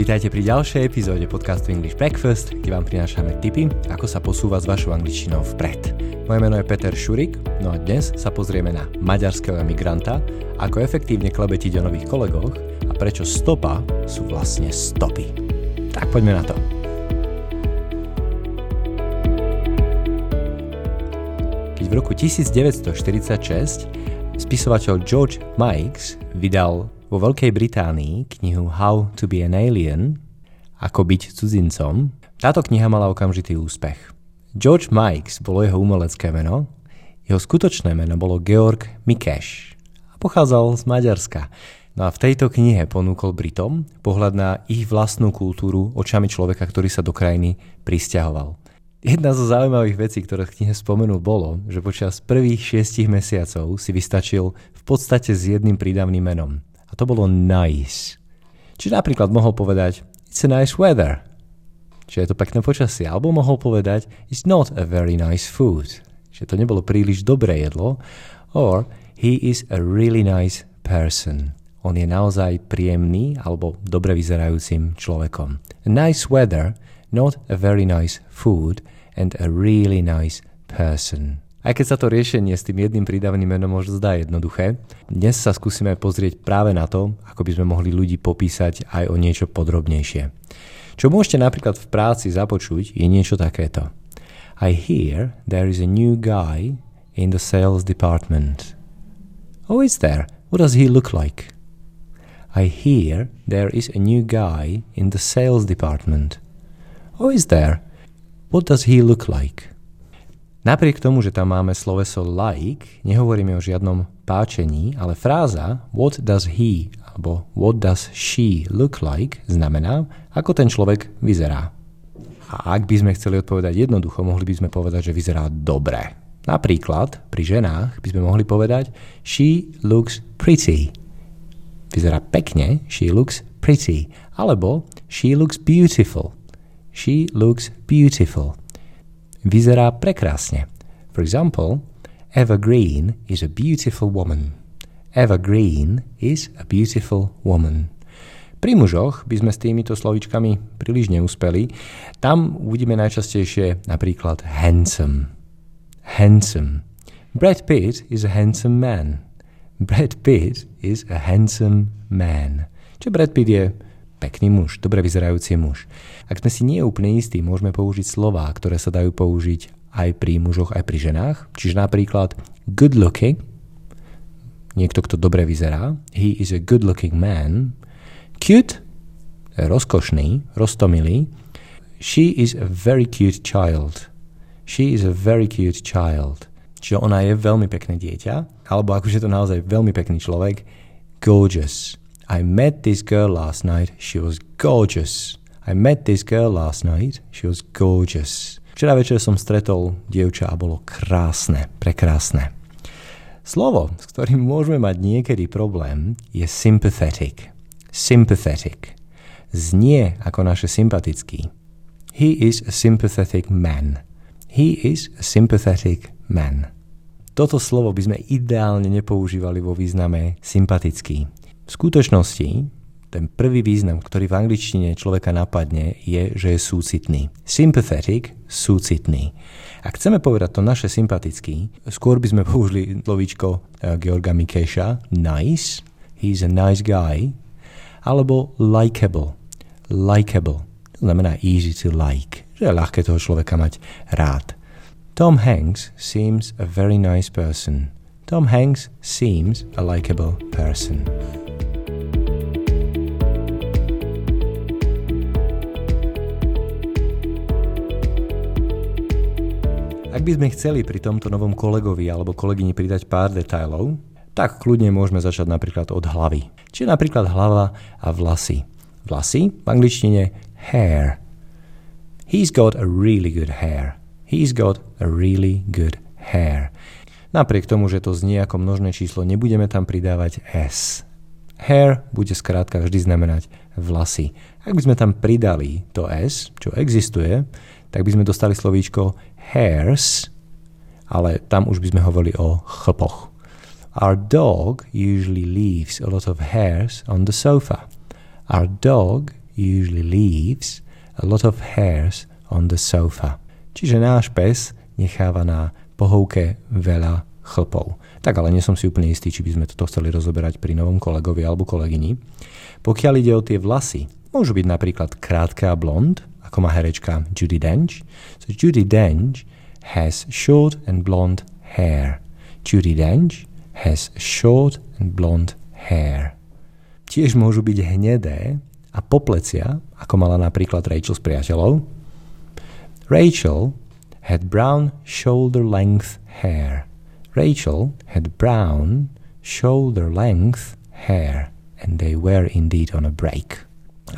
Vítajte pri ďalšej epizóde podcastu English Breakfast, kde vám prinášame tipy, ako sa posúva s vašou angličtinou vpred. Moje meno je Peter Šurik, no a dnes sa pozrieme na maďarského emigranta, ako efektívne klebetiť o nových kolegoch a prečo stopa sú vlastne stopy. Tak poďme na to. Keď v roku 1946 spisovateľ George Mikes vydal vo Veľkej Británii knihu How to be an Alien, ako byť cudzincom, táto kniha mala okamžitý úspech. George Mikes bolo jeho umelecké meno, jeho skutočné meno bolo Georg Mikeš a pochádzal z Maďarska. No a v tejto knihe ponúkol Britom pohľad na ich vlastnú kultúru očami človeka, ktorý sa do krajiny pristahoval. Jedna zo zaujímavých vecí, ktoré v knihe spomenul, bolo, že počas prvých šiestich mesiacov si vystačil v podstate s jedným prídavným menom. To bolo nice. Čiže napríklad mohol povedať It's a nice weather. Čiže je to pekné počasie. Alebo mohol povedať It's not a very nice food. Čiže to nebolo príliš dobré jedlo. Or He is a really nice person. On je naozaj príjemný alebo dobre vyzerajúcim človekom. Nice weather, not a very nice food and a really nice person. Aj keď sa to riešenie s tým jedným prídavným menom môže zdá jednoduché, dnes sa skúsime pozrieť práve na to, ako by sme mohli ľudí popísať aj o niečo podrobnejšie. Čo môžete napríklad v práci započuť, je niečo takéto. I hear there is a new guy in the sales department. Oh, is there? What does he look like? I hear there is a new guy in the sales department. Oh, is there? What does he look like? Napriek tomu, že tam máme sloveso like, nehovoríme o žiadnom páčení, ale fráza what does he alebo what does she look like znamená, ako ten človek vyzerá. A ak by sme chceli odpovedať jednoducho, mohli by sme povedať, že vyzerá dobre. Napríklad pri ženách by sme mohli povedať she looks pretty. Vyzerá pekne, she looks pretty. Alebo she looks beautiful. She looks beautiful vyzerá prekrásne. For example, Eva Green is a beautiful woman. Eva is a beautiful woman. Pri mužoch by sme s týmito slovičkami príliš neúspeli. Tam uvidíme najčastejšie napríklad handsome. Handsome. Brad Pitt is a handsome man. Brad Pitt is a handsome man. Čo Brad Pitt je pekný muž, dobre vyzerajúci muž. Ak sme si nie úplne istí, môžeme použiť slová, ktoré sa dajú použiť aj pri mužoch, aj pri ženách. Čiže napríklad good looking, niekto, kto dobre vyzerá, he is a good looking man. Cute, rozkošný, roztomilý, she is a very cute child. She is a very cute child. Čiže ona je veľmi pekné dieťa, alebo akože to naozaj veľmi pekný človek, gorgeous. I met this girl last night. She was gorgeous. I met this girl last night. She was gorgeous. Včera večer som stretol dievča a bolo krásne, prekrásne. Slovo, s ktorým môžeme mať niekedy problém, je sympathetic. Sympathetic. Znie ako naše sympatický. He is a sympathetic man. He is a sympathetic man. Toto slovo by sme ideálne nepoužívali vo význame sympatický. V skutočnosti ten prvý význam, ktorý v angličtine človeka napadne, je, že je súcitný. Sympathetic, súcitný. Ak chceme povedať to naše sympatický, skôr by sme použili slovíčko uh, Georga Mikeša, nice, he's a nice guy, alebo likable, likable, to znamená easy to like, že je ľahké toho človeka mať rád. Tom Hanks seems a very nice person. Tom Hanks seems a likable person. Ak by sme chceli pri tomto novom kolegovi alebo kolegyni pridať pár detailov, tak kľudne môžeme začať napríklad od hlavy. Čiže napríklad hlava a vlasy. Vlasy v angličtine hair. He's got a really good hair. He's got a really good hair. Napriek tomu, že to znie ako množné číslo, nebudeme tam pridávať s. Hair bude skrátka vždy znamenať vlasy. Ak by sme tam pridali to s, čo existuje, tak by sme dostali slovíčko hairs, ale tam už by sme hovorili o chlpoch. Our dog usually leaves a lot of hairs on the sofa. Our dog usually leaves a lot of hairs on the sofa. Čiže náš pes necháva na pohovke veľa chlpov. Tak ale nie som si úplne istý, či by sme toto chceli rozoberať pri novom kolegovi alebo kolegyni. Pokiaľ ide o tie vlasy, môžu byť napríklad krátke a blond, ako má herečka Judy Dench. So Judy Dench has short and blonde hair. Judy Dench has short and blonde hair. Tiež môžu byť hnedé a poplecia, ako mala napríklad Rachel s priateľov. Rachel had brown shoulder length hair. Rachel had brown shoulder length hair and they were indeed on a break.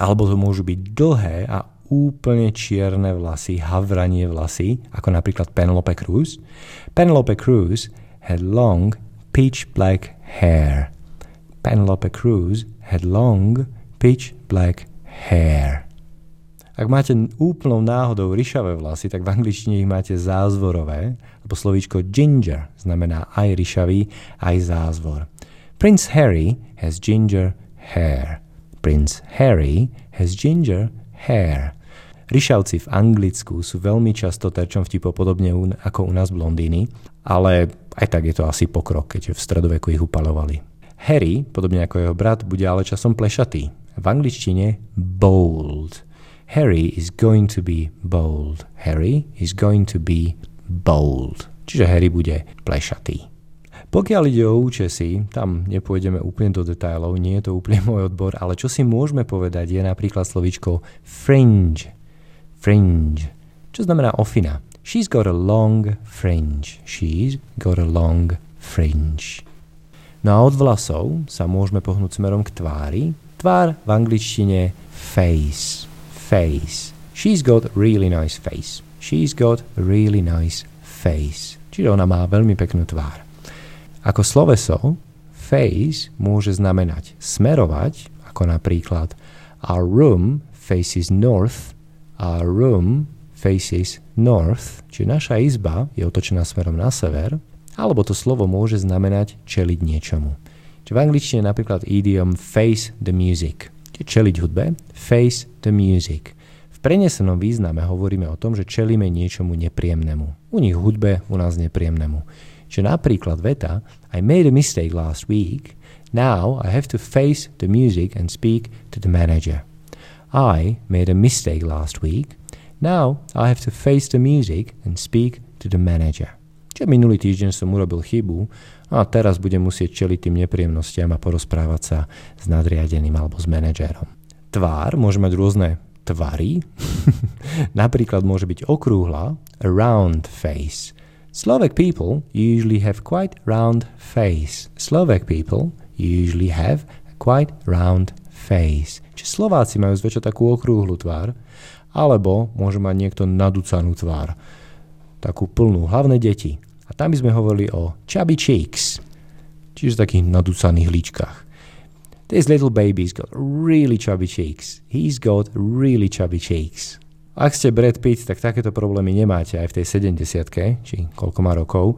Alebo to môžu byť dlhé a úplne čierne vlasy, havranie vlasy, ako napríklad Penelope Cruz. Penelope Cruz had long pitch black hair. Penelope Cruz had long pitch black hair. Ak máte úplnou náhodou ryšavé vlasy, tak v angličtine ich máte zázvorové, lebo slovíčko ginger znamená aj ryšavý, aj zázvor. Prince Harry has ginger hair. Prince Harry has ginger hair. Ryšavci v Anglicku sú veľmi často terčom vtipov podobne ako u nás blondíny, ale aj tak je to asi pokrok, keďže v stredoveku ich upalovali. Harry, podobne ako jeho brat, bude ale časom plešatý. V angličtine bold. Harry is going to be bold. Harry is going to be bold. Čiže Harry bude plešatý. Pokiaľ ide o účesy, tam nepôjdeme úplne do detailov, nie je to úplne môj odbor, ale čo si môžeme povedať je napríklad slovičko fringe fringe, čo znamená ofina. She's got a long fringe. She's got a long fringe. No a od vlasov sa môžeme pohnúť smerom k tvári. Tvár v angličtine face. Face. She's got really nice face. She's got really nice face. Čiže ona má veľmi peknú tvár. Ako sloveso, face môže znamenať smerovať, ako napríklad Our room faces north Our room faces north, čiže naša izba je otočená smerom na sever, alebo to slovo môže znamenať čeliť niečomu. Čiže v angličtine napríklad idiom face the music, čiže čeliť hudbe, face the music. V prenesenom význame hovoríme o tom, že čelíme niečomu nepríjemnému. U nich hudbe, u nás nepríjemnému. Čiže napríklad veta I made a mistake last week, now I have to face the music and speak to the manager. I made a mistake last week. Now I have to face the music and speak to the manager. Čiže minulý týždeň som urobil chybu a teraz budem musieť čeliť tým nepríjemnostiam a porozprávať sa s nadriadeným alebo s manažérom. Tvár môže mať rôzne tvary. Napríklad môže byť okrúhla, a round face. Slovak people usually have quite round face. Slovak people usually have quite round face. Čiže Slováci majú zväčša takú okrúhlu tvár, alebo môže mať niekto nadúcanú tvár. Takú plnú, hlavné deti. A tam by sme hovorili o chubby cheeks, čiže takých nadúcaných líčkach. This little baby's got really chubby cheeks. He's got really chubby cheeks. Ak ste Brad Pitt, tak takéto problémy nemáte aj v tej 70 či koľko má rokov.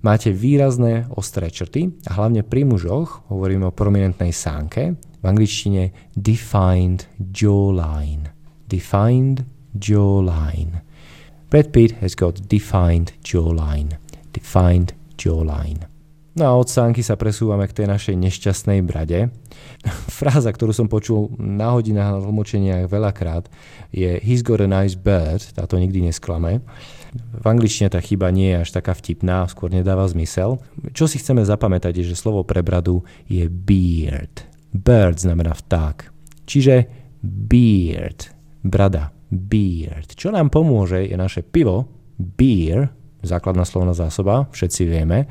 Máte výrazné ostré črty a hlavne pri mužoch, hovoríme o prominentnej sánke, v angličtine defined jawline. Defined jawline. Brad Pitt has got defined jawline. Defined jawline. No a od sánky sa presúvame k tej našej nešťastnej brade. Fráza, ktorú som počul na hodinách na tlmočeniach veľakrát, je He's got a nice bird, táto nikdy nesklame. V angličtine tá chyba nie je až taká vtipná, skôr nedáva zmysel. Čo si chceme zapamätať je, že slovo pre bradu je beard. Bird znamená vták. Čiže beard, brada, beard. Čo nám pomôže je naše pivo, beer, základná slovná zásoba, všetci vieme.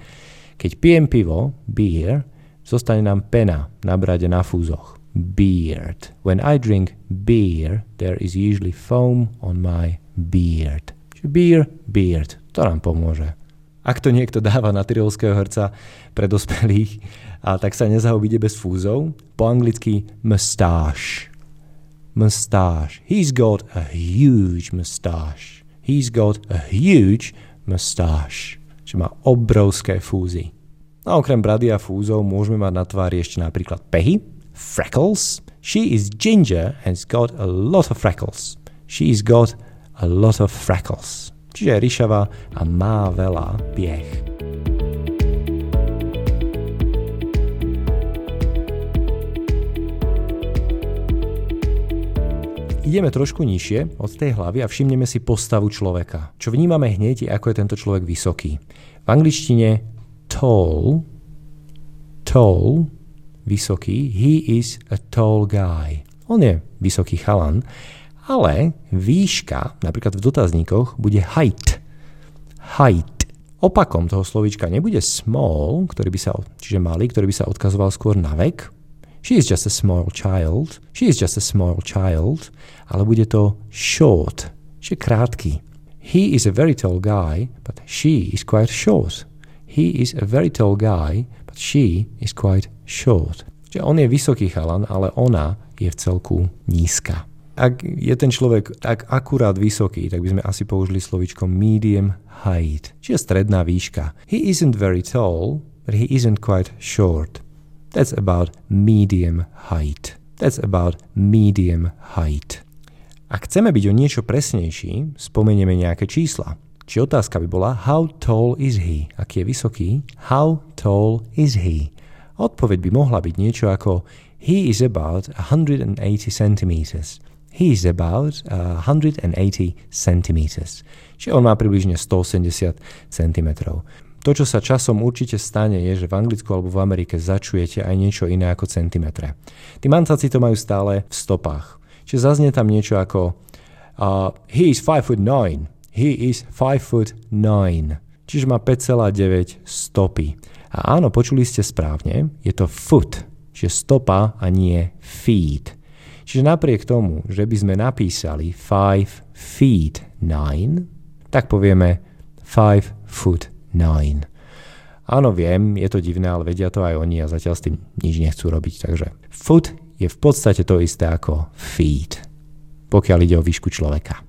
Keď pijem pivo, beer, zostane nám pena na brade na fúzoch. Beard. When I drink beer, there is usually foam on my beard. Beer, beard. To nám pomôže. Ak to niekto dáva na tyrolského herca pre dospelých, a tak sa nezaobíde bez fúzov. Po anglicky mustache. Mustache. He's got a huge mustache. He's got a huge mustache. Čiže má obrovské fúzy. A okrem brady a fúzov môžeme mať na tvári ešte napríklad pehy, freckles, She is ginger and has got a lot of freckles. She's got a lot of freckles. Čiže je ryšavá a má veľa piech. Ideme trošku nižšie od tej hlavy a všimneme si postavu človeka. Čo vnímame hneď je, ako je tento človek vysoký. V angličtine tall, tall, vysoký, he is a tall guy. On je vysoký chalan, ale výška, napríklad v dotazníkoch, bude height. Height. Opakom toho slovíčka nebude small, ktorý by sa, čiže malý, ktorý by sa odkazoval skôr na vek, She is just a small child. She is just a small child. Ale bude to short. Čiže krátky. He is a very tall guy, but she is quite short. He is a very tall guy, but she is quite short. Čiže on je vysoký chalan, ale ona je v celku nízka. Ak je ten človek tak akurát vysoký, tak by sme asi použili slovičko medium height, čiže stredná výška. He isn't very tall, but he isn't quite short. That's about medium height. That's about medium height. Ak chceme byť o niečo presnejší, spomenieme nejaké čísla. Či otázka by bola How tall is he? Aký je vysoký? How tall is he? Odpoveď by mohla byť niečo ako He is about 180 centimeters. He is about 180 centimeters. Čiže on má približne 180 cm. To, čo sa časom určite stane, je, že v Anglicku alebo v Amerike začujete aj niečo iné ako centimetre. Tí mancaci to majú stále v stopách. Čiže zaznie tam niečo ako uh, he is 5 foot 9. He is 5 foot 9. Čiže má 5,9 stopy. A áno, počuli ste správne, je to foot, čiže stopa a nie feet. Čiže napriek tomu, že by sme napísali 5 feet 9, tak povieme 5 foot 9. Áno, viem, je to divné, ale vedia to aj oni a zatiaľ s tým nič nechcú robiť. Takže foot je v podstate to isté ako feet, pokiaľ ide o výšku človeka.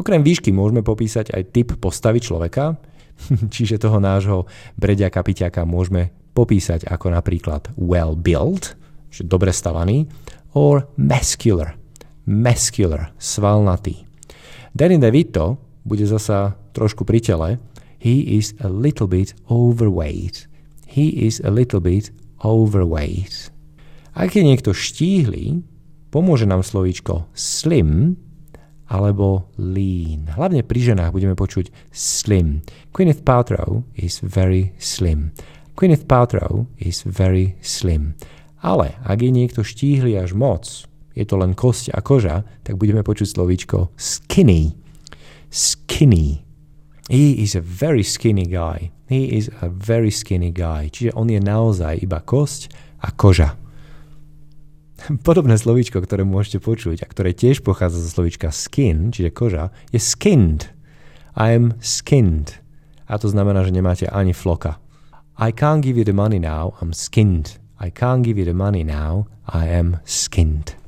Okrem výšky môžeme popísať aj typ postavy človeka, čiže toho nášho bredia kapiťaka môžeme popísať ako napríklad well built, čiže dobre stavaný, or muscular, muscular, svalnatý. Danny DeVito bude zasa trošku pri tele, He is a little bit overweight. He is a little bit overweight. Ak je niekto štíhly, pomôže nám slovíčko slim alebo lean. Hlavne pri ženách budeme počuť slim. Gwyneth Paltrow is very slim. Gwyneth Paltrow is very slim. Ale ak je niekto štíhly až moc, je to len kosť a koža, tak budeme počuť slovíčko skinny. Skinny. He is a very skinny guy. He is a very skinny guy. Čiže on je naozaj iba kosť a koža. Podobné slovíčko, ktoré môžete počuť a ktoré tiež pochádza zo slovíčka skin, čiže koža, je skinned. Am skinned. A to znamená, že nemáte ani floka. I can't give you the money now, I'm skinned. I can't give you the money now, I am skinned.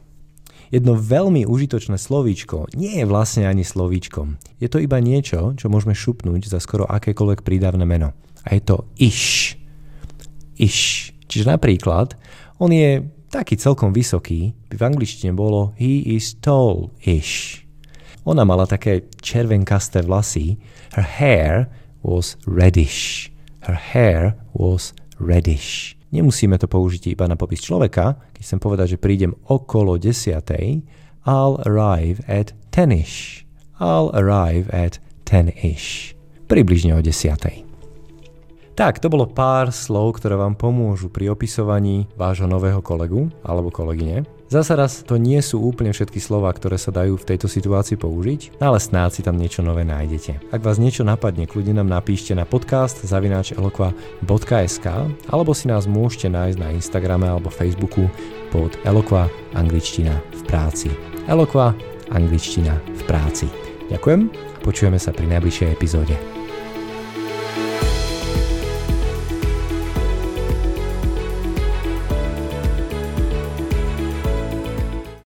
Jedno veľmi užitočné slovíčko nie je vlastne ani slovíčkom. Je to iba niečo, čo môžeme šupnúť za skoro akékoľvek prídavné meno. A je to iš. Iš. Čiže napríklad, on je taký celkom vysoký, by v angličtine bolo he is tall-ish. Ona mala také červenkasté vlasy. Her hair was reddish. Her hair was reddish. Nemusíme to použiť iba na popis človeka. Keď chcem povedať, že prídem okolo desiatej, I'll arrive at tenish. I'll arrive at ten-ish. Približne o desiatej. Tak, to bolo pár slov, ktoré vám pomôžu pri opisovaní vášho nového kolegu alebo kolegyne. Zasa raz to nie sú úplne všetky slova, ktoré sa dajú v tejto situácii použiť, ale snáď si tam niečo nové nájdete. Ak vás niečo napadne, kľudne nám napíšte na podcast zavináčelokva.sk alebo si nás môžete nájsť na Instagrame alebo Facebooku pod Elokva angličtina v práci. Elokva angličtina v práci. Ďakujem a počujeme sa pri najbližšej epizóde.